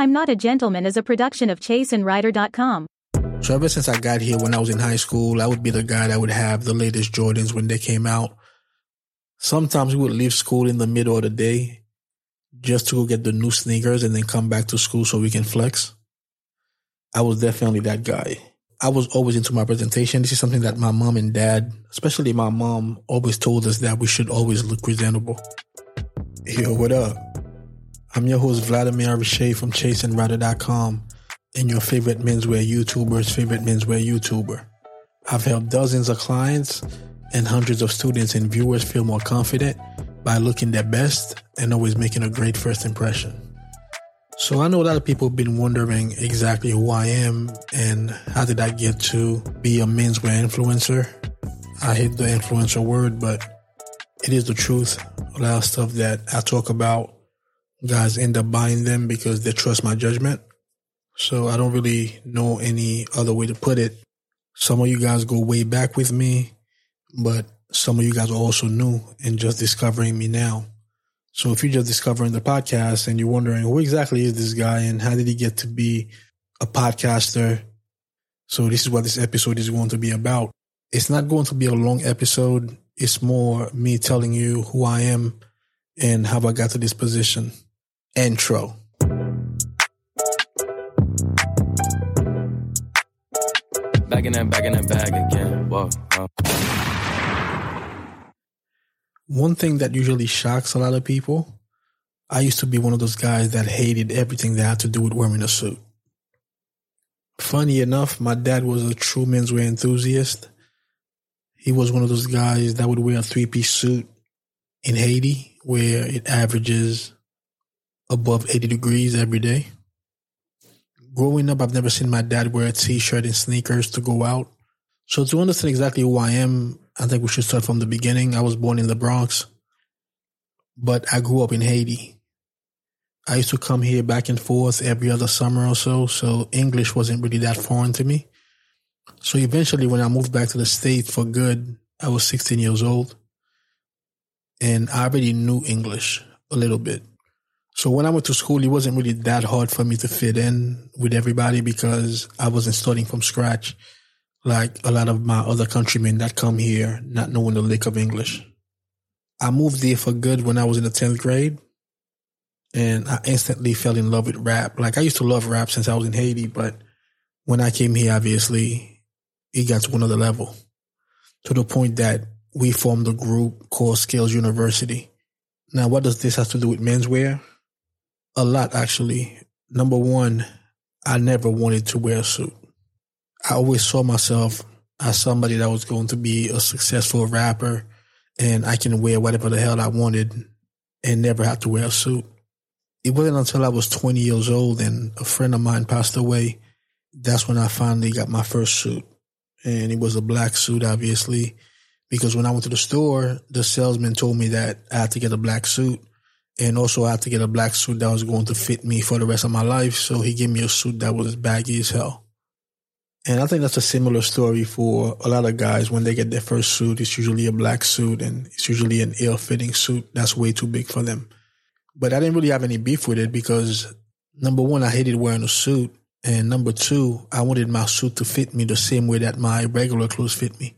I'm Not a Gentleman is a production of ChaseandRider.com. So ever since I got here when I was in high school, I would be the guy that would have the latest Jordans when they came out. Sometimes we would leave school in the middle of the day just to go get the new sneakers and then come back to school so we can flex. I was definitely that guy. I was always into my presentation. This is something that my mom and dad, especially my mom, always told us that we should always look presentable. Yo, what up? I'm your host, Vladimir Riche from ChaseandRider.com and your favorite menswear YouTuber's favorite menswear YouTuber. I've helped dozens of clients and hundreds of students and viewers feel more confident by looking their best and always making a great first impression. So I know a lot of people have been wondering exactly who I am and how did I get to be a menswear influencer. I hate the influencer word, but it is the truth. A lot of stuff that I talk about guys end up buying them because they trust my judgment. So I don't really know any other way to put it. Some of you guys go way back with me, but some of you guys are also new and just discovering me now. So if you're just discovering the podcast and you're wondering who exactly is this guy and how did he get to be a podcaster? So this is what this episode is going to be about. It's not going to be a long episode. It's more me telling you who I am and how I got to this position intro. Back in that, back in that bag again. Whoa. whoa. One thing that usually shocks a lot of people, I used to be one of those guys that hated everything that had to do with wearing a suit. Funny enough, my dad was a true menswear enthusiast. He was one of those guys that would wear a three piece suit in Haiti, where it averages above 80 degrees every day. Growing up, I've never seen my dad wear a t-shirt and sneakers to go out. So to understand exactly who I am, I think we should start from the beginning. I was born in the Bronx, but I grew up in Haiti. I used to come here back and forth every other summer or so, so English wasn't really that foreign to me. So eventually, when I moved back to the States for good, I was 16 years old, and I already knew English a little bit. So when I went to school, it wasn't really that hard for me to fit in with everybody because I wasn't starting from scratch like a lot of my other countrymen that come here not knowing the lick of English. I moved there for good when I was in the 10th grade and I instantly fell in love with rap. Like I used to love rap since I was in Haiti, but when I came here, obviously it got to another level to the point that we formed a group called Skills University. Now, what does this have to do with menswear? A lot, actually. Number one, I never wanted to wear a suit. I always saw myself as somebody that was going to be a successful rapper and I can wear whatever the hell I wanted and never have to wear a suit. It wasn't until I was 20 years old and a friend of mine passed away. That's when I finally got my first suit. And it was a black suit, obviously, because when I went to the store, the salesman told me that I had to get a black suit and also I had to get a black suit that was going to fit me for the rest of my life. So he gave me a suit that was baggy as hell. And I think that's a similar story for a lot of guys. When they get their first suit, it's usually a black suit and it's usually an ill fitting suit that's way too big for them. But I didn't really have any beef with it because number one, I hated wearing a suit. And number two, I wanted my suit to fit me the same way that my regular clothes fit me.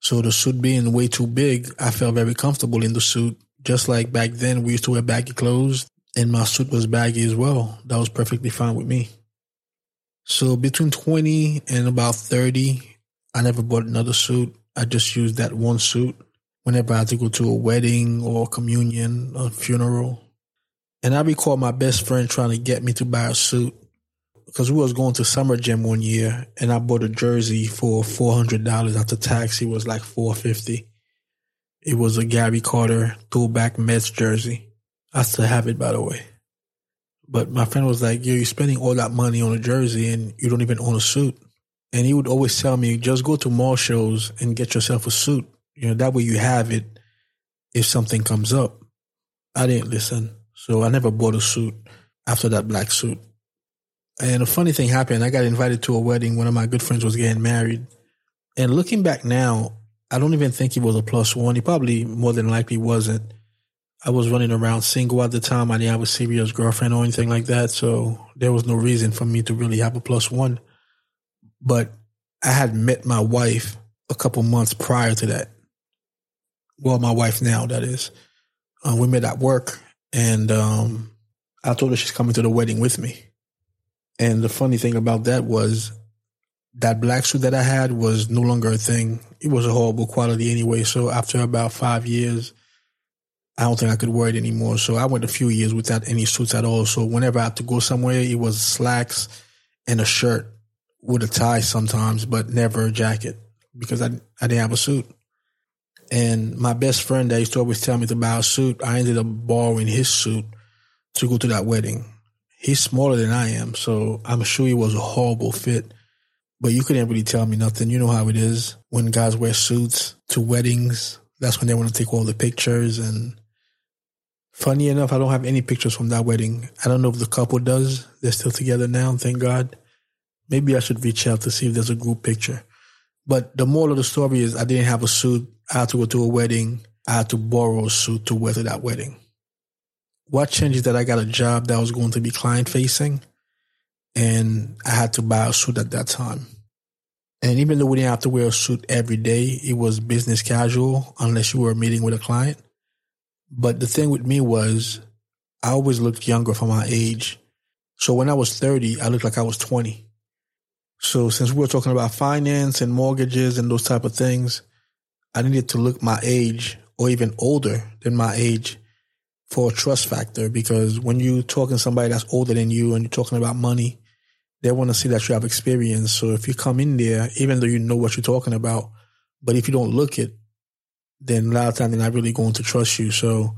So the suit being way too big, I felt very comfortable in the suit just like back then, we used to wear baggy clothes and my suit was baggy as well. That was perfectly fine with me. So between 20 and about 30, I never bought another suit. I just used that one suit whenever I had to go to a wedding or communion or funeral. And I recall my best friend trying to get me to buy a suit because we was going to Summer Jam one year and I bought a jersey for $400 after tax. It was like 450 it was a Gary Carter throwback Mets jersey. I still have it, by the way. But my friend was like, yo, you're spending all that money on a jersey and you don't even own a suit. And he would always tell me, just go to mall shows and get yourself a suit. You know, that way you have it if something comes up. I didn't listen. So I never bought a suit after that black suit. And a funny thing happened. I got invited to a wedding. One of my good friends was getting married. And looking back now, I don't even think he was a plus one. He probably more than likely wasn't. I was running around single at the time. I didn't have a serious girlfriend or anything like that. So there was no reason for me to really have a plus one. But I had met my wife a couple months prior to that. Well, my wife now, that is. Uh, we met at work and um, I told her she's coming to the wedding with me. And the funny thing about that was that black suit that I had was no longer a thing. It was a horrible quality anyway. So after about five years, I don't think I could wear it anymore. So I went a few years without any suits at all. So whenever I had to go somewhere, it was slacks and a shirt with a tie sometimes, but never a jacket because I, I didn't have a suit. And my best friend that used to always tell me to buy a suit, I ended up borrowing his suit to go to that wedding. He's smaller than I am, so I'm sure it was a horrible fit. But you couldn't really tell me nothing. You know how it is when guys wear suits to weddings. That's when they want to take all the pictures and Funny enough, I don't have any pictures from that wedding. I don't know if the couple does. They're still together now, thank God. Maybe I should reach out to see if there's a group picture. But the moral of the story is I didn't have a suit. I had to go to a wedding. I had to borrow a suit to wear to that wedding. What changed is that I got a job that was going to be client facing and I had to buy a suit at that time. And even though we didn't have to wear a suit every day, it was business casual unless you were meeting with a client. But the thing with me was I always looked younger for my age. So when I was 30, I looked like I was 20. So since we were talking about finance and mortgages and those type of things, I needed to look my age or even older than my age for a trust factor because when you're talking to somebody that's older than you and you're talking about money, they want to see that you have experience. So if you come in there, even though you know what you're talking about, but if you don't look it, then a lot of times they're not really going to trust you. So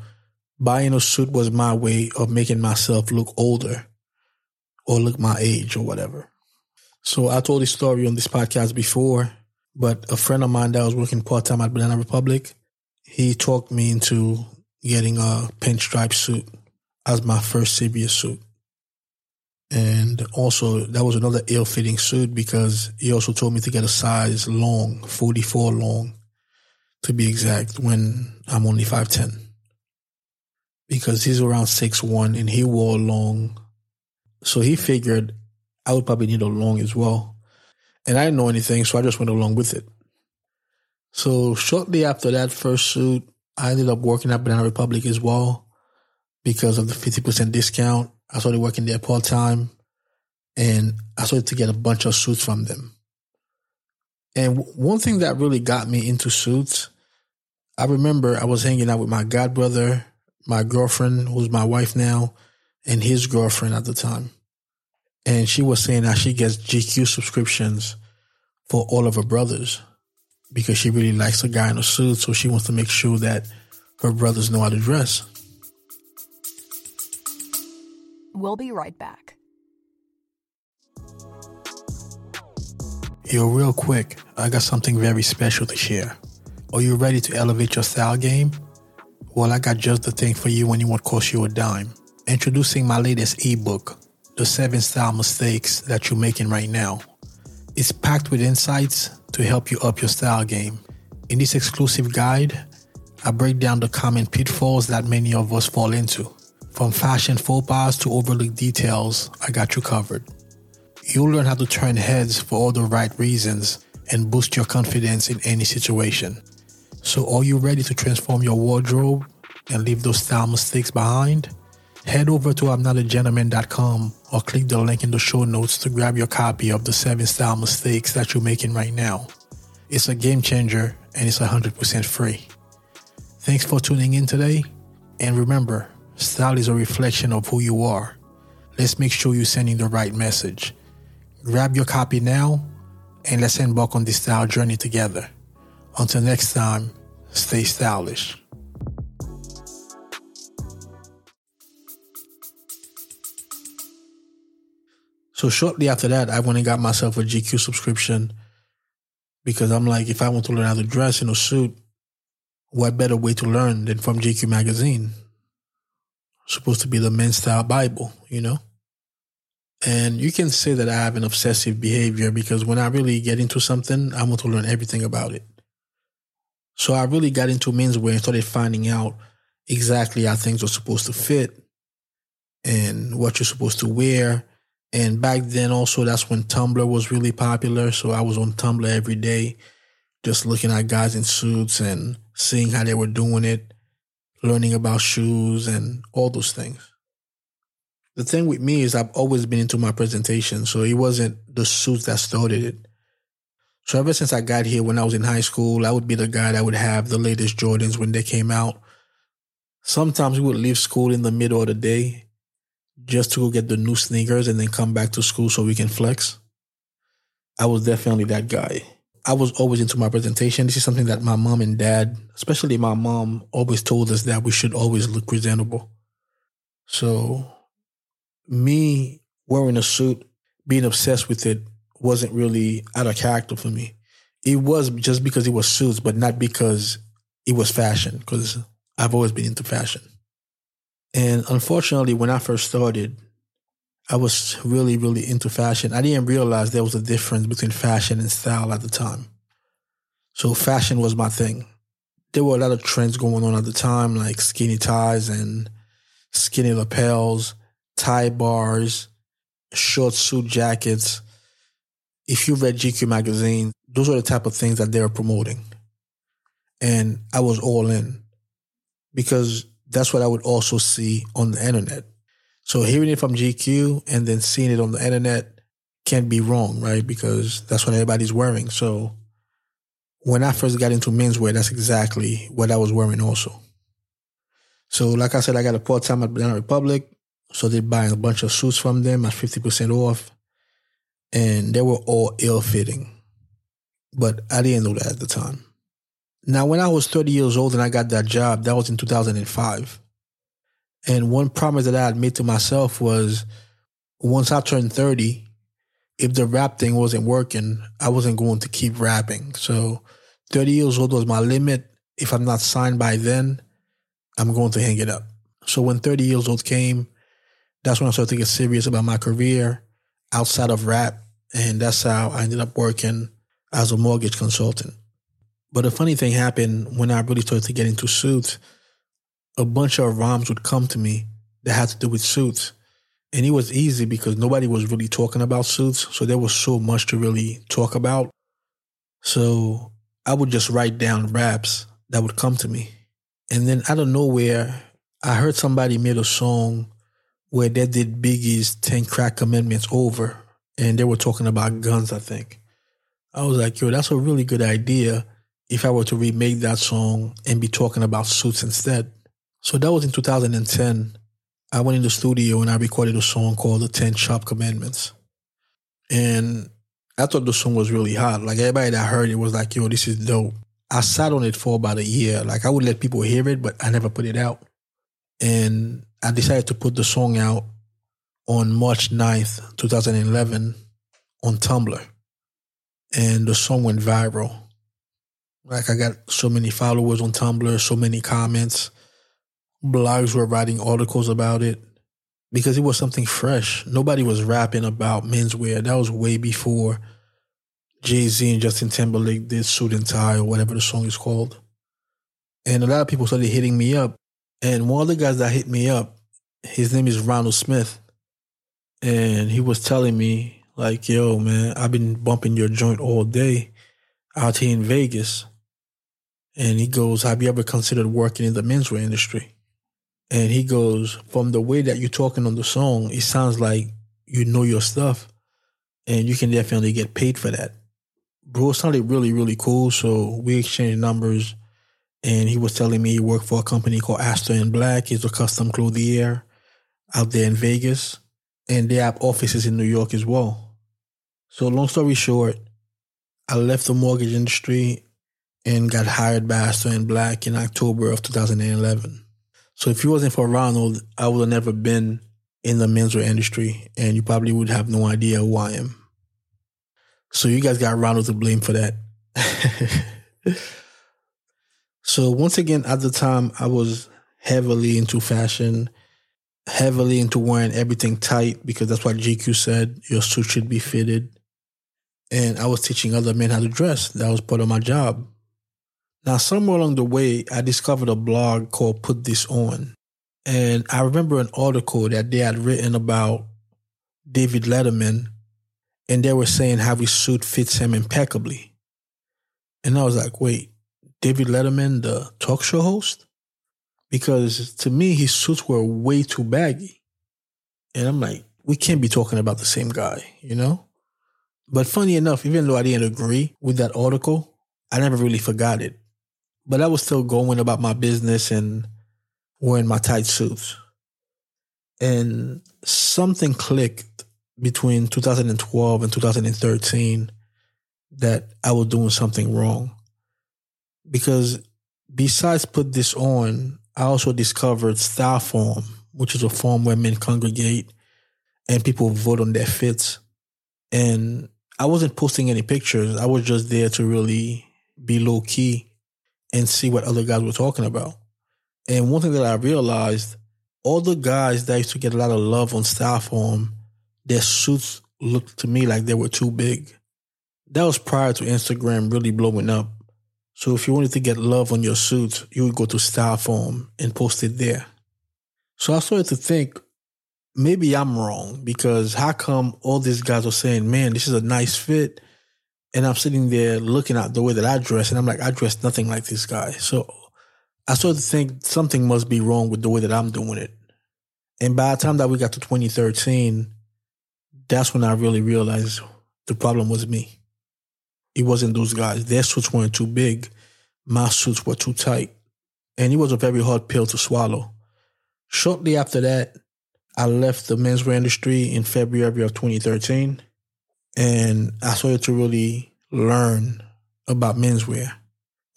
buying a suit was my way of making myself look older or look my age or whatever. So I told this story on this podcast before, but a friend of mine that was working part time at Banana Republic, he talked me into getting a pinstripe suit as my first CBS suit. And also, that was another ill fitting suit because he also told me to get a size long, 44 long to be exact, when I'm only 5'10. Because he's around six one and he wore long. So he figured I would probably need a long as well. And I didn't know anything, so I just went along with it. So shortly after that first suit, I ended up working at Banana Republic as well because of the 50% discount. I started working there part time and I started to get a bunch of suits from them. And one thing that really got me into suits I remember I was hanging out with my godbrother, my girlfriend, who's my wife now, and his girlfriend at the time. And she was saying that she gets GQ subscriptions for all of her brothers because she really likes a guy in a suit. So she wants to make sure that her brothers know how to dress. We'll be right back. Yo, real quick, I got something very special to share. Are you ready to elevate your style game? Well, I got just the thing for you when you won't cost you a dime. Introducing my latest ebook, The 7 Style Mistakes That You're Making Right Now. It's packed with insights to help you up your style game. In this exclusive guide, I break down the common pitfalls that many of us fall into. From fashion faux pas to overlooked details, I got you covered. You'll learn how to turn heads for all the right reasons and boost your confidence in any situation. So, are you ready to transform your wardrobe and leave those style mistakes behind? Head over to I'mNotAGentleman.com or click the link in the show notes to grab your copy of the 7 style mistakes that you're making right now. It's a game changer and it's 100% free. Thanks for tuning in today. And remember, style is a reflection of who you are. Let's make sure you're sending the right message. Grab your copy now and let's embark on this style journey together. Until next time, stay stylish. So shortly after that, I went and got myself a GQ subscription because I'm like, if I want to learn how to dress in a suit, what better way to learn than from GQ magazine? Supposed to be the men's style Bible, you know? And you can say that I have an obsessive behavior because when I really get into something, I want to learn everything about it. So I really got into menswear and started finding out exactly how things were supposed to fit and what you're supposed to wear. And back then, also, that's when Tumblr was really popular. So I was on Tumblr every day, just looking at guys in suits and seeing how they were doing it, learning about shoes and all those things. The thing with me is I've always been into my presentation. So it wasn't the suits that started it. So ever since I got here when I was in high school, I would be the guy that would have the latest Jordans when they came out. Sometimes we would leave school in the middle of the day just to go get the new sneakers and then come back to school so we can flex. I was definitely that guy. I was always into my presentation. This is something that my mom and dad, especially my mom, always told us that we should always look presentable. So, me wearing a suit, being obsessed with it, wasn't really out of character for me. It was just because it was suits, but not because it was fashion, because I've always been into fashion. And unfortunately, when I first started, I was really, really into fashion. I didn't realize there was a difference between fashion and style at the time. So fashion was my thing. There were a lot of trends going on at the time, like skinny ties and skinny lapels, tie bars, short suit jackets. If you read GQ magazine, those are the type of things that they were promoting. And I was all in because that's what I would also see on the internet. So hearing it from GQ and then seeing it on the internet can't be wrong, right? Because that's what everybody's wearing. So when I first got into menswear, that's exactly what I was wearing also. So like I said, I got a part time at Banana Republic. So they buying a bunch of suits from them at 50% off. And they were all ill fitting. But I didn't know that at the time. Now, when I was 30 years old and I got that job, that was in 2005. And one promise that I had made to myself was once I turned 30, if the rap thing wasn't working, I wasn't going to keep rapping. So 30 years old was my limit. If I'm not signed by then, I'm going to hang it up. So when 30 years old came, that's when I started to get serious about my career outside of rap. And that's how I ended up working as a mortgage consultant. But a funny thing happened when I really started to get into suits. A bunch of rhymes would come to me that had to do with suits. And it was easy because nobody was really talking about suits. So there was so much to really talk about. So I would just write down raps that would come to me. And then out of nowhere, I heard somebody made a song where they did Biggie's 10 crack commandments over. And they were talking about guns, I think. I was like, yo, that's a really good idea if I were to remake that song and be talking about suits instead. So that was in 2010. I went in the studio and I recorded a song called The 10 Sharp Commandments. And I thought the song was really hot. Like everybody that heard it was like, yo, this is dope. I sat on it for about a year. Like I would let people hear it, but I never put it out. And I decided to put the song out on March 9th, 2011 on Tumblr. And the song went viral. Like I got so many followers on Tumblr, so many comments. Blogs were writing articles about it because it was something fresh. Nobody was rapping about menswear. That was way before Jay Z and Justin Timberlake did Suit and Tie or whatever the song is called. And a lot of people started hitting me up. And one of the guys that hit me up, his name is Ronald Smith. And he was telling me, like, yo, man, I've been bumping your joint all day out here in Vegas. And he goes, Have you ever considered working in the menswear industry? And he goes, From the way that you're talking on the song, it sounds like you know your stuff and you can definitely get paid for that. Bro sounded really, really cool. So we exchanged numbers and he was telling me he worked for a company called Astor and Black. He's a custom clothier out there in Vegas. And they have offices in New York as well. So long story short, I left the mortgage industry and got hired by and Black in October of 2011. So if it wasn't for Ronald, I would have never been in the menswear industry, and you probably would have no idea who I am. So you guys got Ronald to blame for that. so once again, at the time, I was heavily into fashion, heavily into wearing everything tight because that's what GQ said. Your suit should be fitted. And I was teaching other men how to dress. That was part of my job. Now, somewhere along the way, I discovered a blog called Put This On. And I remember an article that they had written about David Letterman, and they were saying how his suit fits him impeccably. And I was like, wait, David Letterman, the talk show host? Because to me, his suits were way too baggy. And I'm like, we can't be talking about the same guy, you know? But funny enough, even though I didn't agree with that article, I never really forgot it. But I was still going about my business and wearing my tight suits. And something clicked between 2012 and 2013 that I was doing something wrong. Because besides put this on, I also discovered Styleforum, which is a form where men congregate and people vote on their fits. And I wasn't posting any pictures. I was just there to really be low key and see what other guys were talking about. And one thing that I realized, all the guys that used to get a lot of love on Styleforum, their suits looked to me like they were too big. That was prior to Instagram really blowing up. So if you wanted to get love on your suits, you would go to Styleforum and post it there. So I started to think, maybe I'm wrong because how come all these guys are saying, man, this is a nice fit? And I'm sitting there looking at the way that I dress, and I'm like, I dress nothing like this guy. So I started to think something must be wrong with the way that I'm doing it. And by the time that we got to 2013, that's when I really realized the problem was me. It wasn't those guys. Their suits weren't too big. My suits were too tight. And it was a very hard pill to swallow. Shortly after that, I left the menswear industry in February of 2013. And I started to really learn about menswear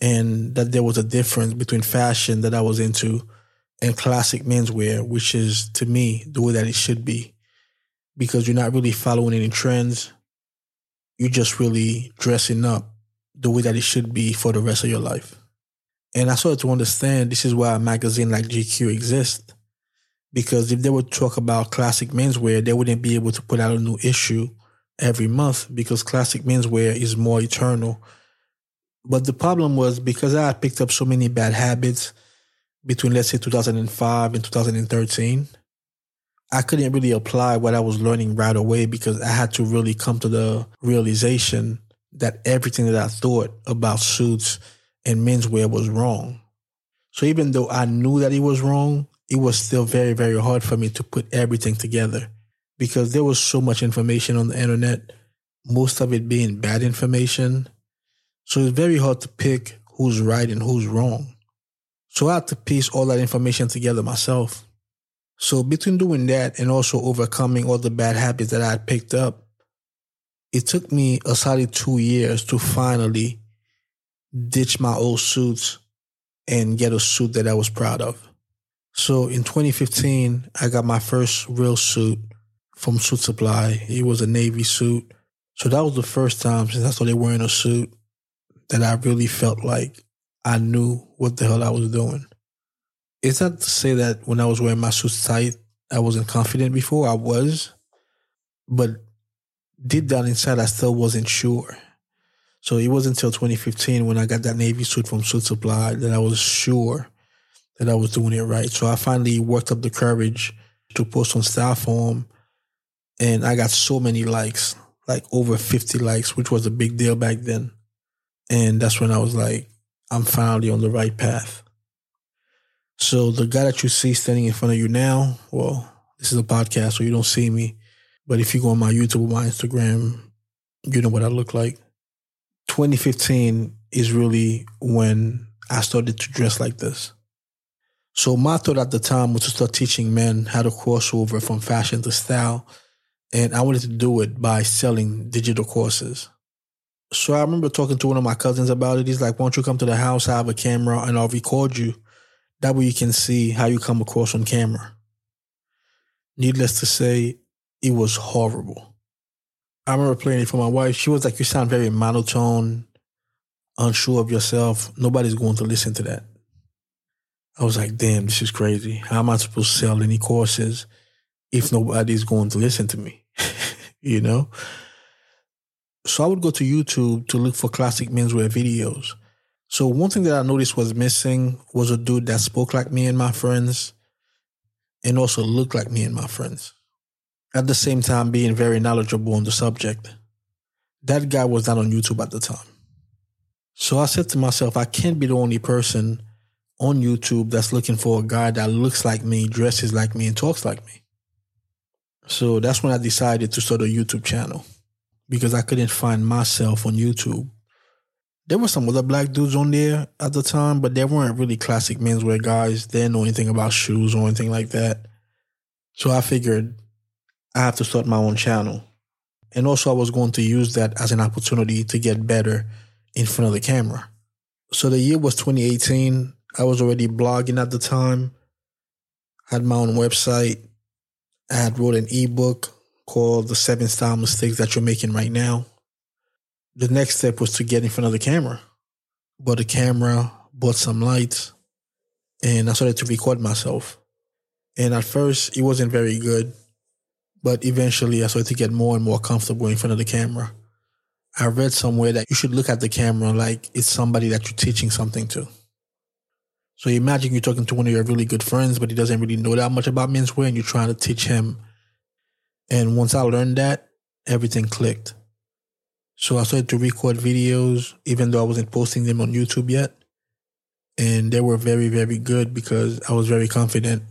and that there was a difference between fashion that I was into and classic menswear, which is to me the way that it should be. Because you're not really following any trends. You're just really dressing up the way that it should be for the rest of your life. And I started to understand this is why a magazine like GQ exists. Because if they would talk about classic menswear, they wouldn't be able to put out a new issue every month because classic menswear is more eternal. But the problem was because I had picked up so many bad habits between, let's say, 2005 and 2013, I couldn't really apply what I was learning right away because I had to really come to the realization that everything that I thought about suits and menswear was wrong. So even though I knew that it was wrong, it was still very, very hard for me to put everything together because there was so much information on the internet, most of it being bad information. So it's very hard to pick who's right and who's wrong. So I had to piece all that information together myself. So between doing that and also overcoming all the bad habits that I had picked up, it took me a solid two years to finally ditch my old suits and get a suit that I was proud of. So in 2015, I got my first real suit from Suit Supply. It was a navy suit. So that was the first time since I started wearing a suit that I really felt like I knew what the hell I was doing. It's not to say that when I was wearing my suit tight, I wasn't confident before. I was, but deep down inside, I still wasn't sure. So it wasn't until 2015 when I got that navy suit from Suit Supply that I was sure that I was doing it right. So I finally worked up the courage to post on Styleforum and I got so many likes, like over 50 likes, which was a big deal back then. And that's when I was like, I'm finally on the right path. So the guy that you see standing in front of you now, well, this is a podcast, so you don't see me. But if you go on my YouTube or my Instagram, you know what I look like. 2015 is really when I started to dress like this. So my thought at the time was to start teaching men how to cross over from fashion to style and I wanted to do it by selling digital courses. So I remember talking to one of my cousins about it. He's like, "Why don't you come to the house? I have a camera and I'll record you. That way you can see how you come across on camera." Needless to say, it was horrible. I remember playing it for my wife. She was like, "You sound very monotone, unsure of yourself. Nobody's going to listen to that." I was like, "Damn, this is crazy. How am I supposed to sell any courses if nobody's going to listen to me?" you know? So I would go to YouTube to look for classic menswear videos. So one thing that I noticed was missing was a dude that spoke like me and my friends and also looked like me and my friends. At the same time being very knowledgeable on the subject. That guy was not on YouTube at the time. So I said to myself, I can't be the only person on YouTube that's looking for a guy that looks like me, dresses like me, and talks like me. So that's when I decided to start a YouTube channel because I couldn't find myself on YouTube. There were some other black dudes on there at the time, but they weren't really classic menswear guys. They didn't know anything about shoes or anything like that. So I figured I have to start my own channel. And also, I was going to use that as an opportunity to get better in front of the camera. So the year was 2018. I was already blogging at the time, had my own website. I had wrote an ebook called The Seven Style Mistakes That You're Making Right Now. The next step was to get in front of the camera. Bought a camera, bought some lights, and I started to record myself. And at first, it wasn't very good, but eventually I started to get more and more comfortable in front of the camera. I read somewhere that you should look at the camera like it's somebody that you're teaching something to. So imagine you're talking to one of your really good friends, but he doesn't really know that much about menswear, and you're trying to teach him. And once I learned that, everything clicked. So I started to record videos, even though I wasn't posting them on YouTube yet. And they were very, very good because I was very confident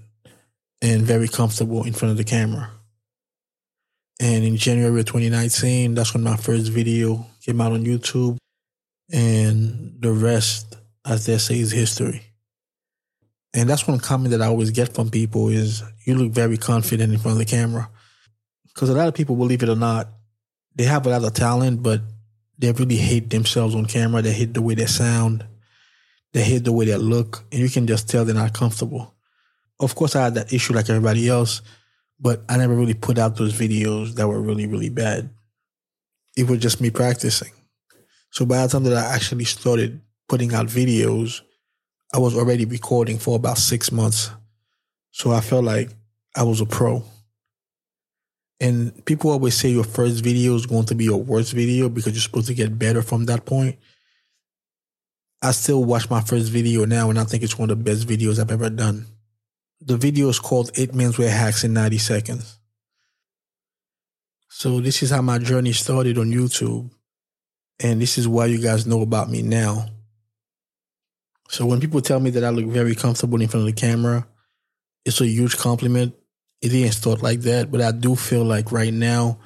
and very comfortable in front of the camera. And in January of 2019, that's when my first video came out on YouTube. And the rest, as they say, is history. And that's one comment that I always get from people is you look very confident in front of the camera. Because a lot of people, believe it or not, they have a lot of talent, but they really hate themselves on camera. They hate the way they sound. They hate the way they look. And you can just tell they're not comfortable. Of course, I had that issue like everybody else, but I never really put out those videos that were really, really bad. It was just me practicing. So by the time that I actually started putting out videos, I was already recording for about six months. So I felt like I was a pro. And people always say your first video is going to be your worst video because you're supposed to get better from that point. I still watch my first video now and I think it's one of the best videos I've ever done. The video is called Eight Menswear Hacks in 90 Seconds. So this is how my journey started on YouTube. And this is why you guys know about me now. So when people tell me that I look very comfortable in front of the camera, it's a huge compliment. It didn't start like that, but I do feel like right now,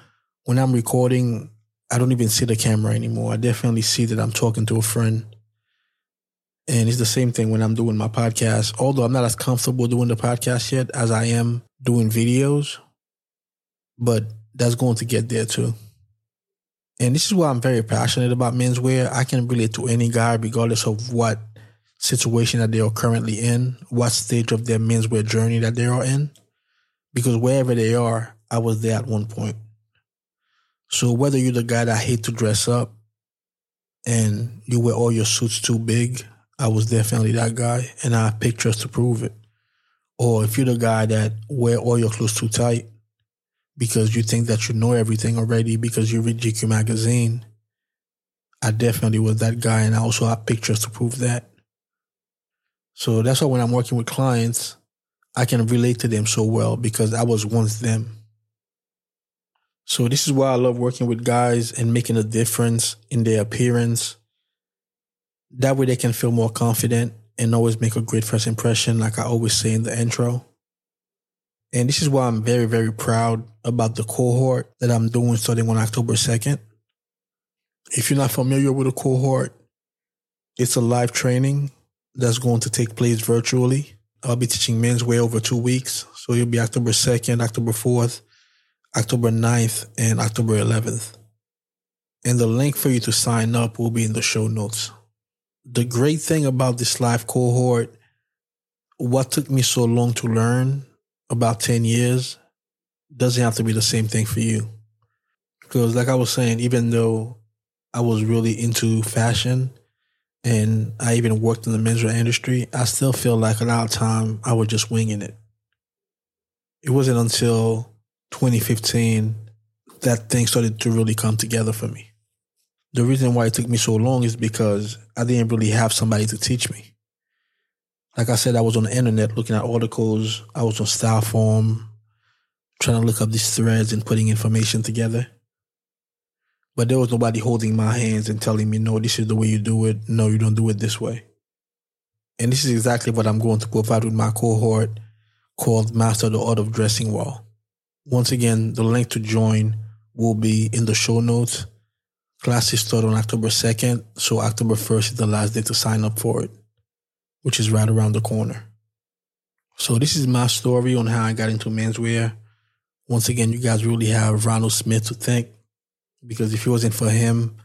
when I'm recording, I don't even see the camera anymore. I definitely see that I'm talking to a friend. And it's the same thing when I'm doing my podcast. Although I'm not as comfortable doing the podcast yet as I am doing videos, but that's going to get there too. And this is why I'm very passionate about menswear. I can relate to any guy, regardless of what situation that they are currently in, what stage of their menswear journey that they are in. Because wherever they are, I was there at one point. So whether you're the guy that hate to dress up and you wear all your suits too big, I was definitely that guy, and I have pictures to prove it. Or if you're the guy that wear all your clothes too tight because you think that you know everything already because you read GQ magazine, I definitely was that guy, and I also have pictures to prove that. So that's why when I'm working with clients, I can relate to them so well because I was once them. So this is why I love working with guys and making a difference in their appearance. That way they can feel more confident and always make a great first impression, like I always say in the intro. And this is why I'm very, very proud about the cohort that I'm doing starting on October 2nd. If you're not familiar with a cohort, it's a live training that's going to take place virtually. I'll be teaching menswear over two weeks. So it'll be October 2nd, October 4th, October 9th, and October 11th. And the link for you to sign up will be in the show notes. The great thing about this live cohort, what took me so long to learn, about 10 years, doesn't have to be the same thing for you. Because, like I was saying, even though I was really into fashion, and I even worked in the menswear industry, I still feel like a lot of time I was just winging it. It wasn't until 2015 that things started to really come together for me. the reason why it took me so long is because I didn't really have somebody to teach me. Like I said, I was on the internet looking at articles. I was on Styleforum, trying to look up these threads and putting information together. But there was nobody holding my hands and telling me, no, this is the way you do it. No, you don't do it this way. And this is exactly what I'm going to provide with my cohort called Master the Art of Dressing Well. Once again, the link to join will be in the show notes. Classes start on October 2nd, so October 1st is the last day to sign up for it, which is right around the corner. So this is my story on how I got into menswear. Once again, you guys really have Ronald Smith to thank because if it wasn't for him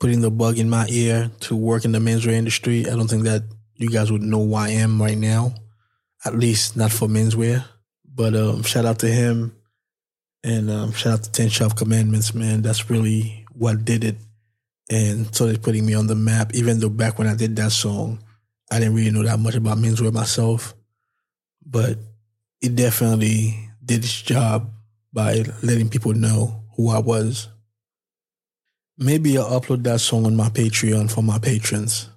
putting the bug in my ear to work in the menswear industry, I don't think that you guys would know who I am right now. At least not for menswear. But um, shout out to him and um, shout out to Ten Sharp Commandments, man. That's really what did it and started putting me on the map. Even though back when I did that song, I didn't really know that much about menswear myself. But it definitely did its job by letting people know who I was. Maybe I'll upload that song on my Patreon for my patrons.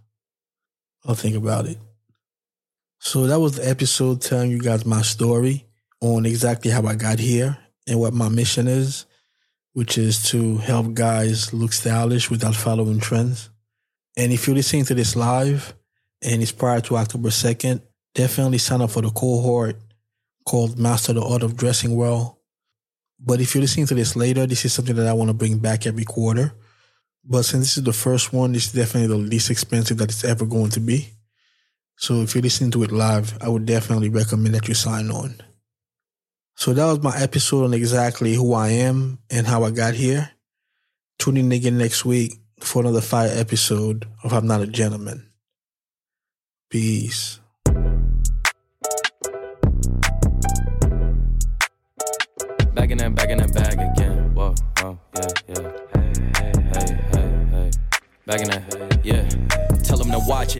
I'll think about it. So that was the episode telling you guys my story on exactly how I got here and what my mission is, which is to help guys look stylish without following trends. And if you're listening to this live and it's prior to October 2nd, definitely sign up for the cohort called Master the Art of Dressing Well. But if you're listening to this later, this is something that I want to bring back every quarter. But since this is the first one, it's definitely the least expensive that it's ever going to be. So if you're listening to it live, I would definitely recommend that you sign on. So that was my episode on exactly who I am and how I got here. Tune in again next week for another fire episode of I'm Not a Gentleman. Peace. Back in that, back in that bag again. Whoa, whoa, yeah, yeah. Hey, hey, hey. Back in that, yeah. Tell them to watch it.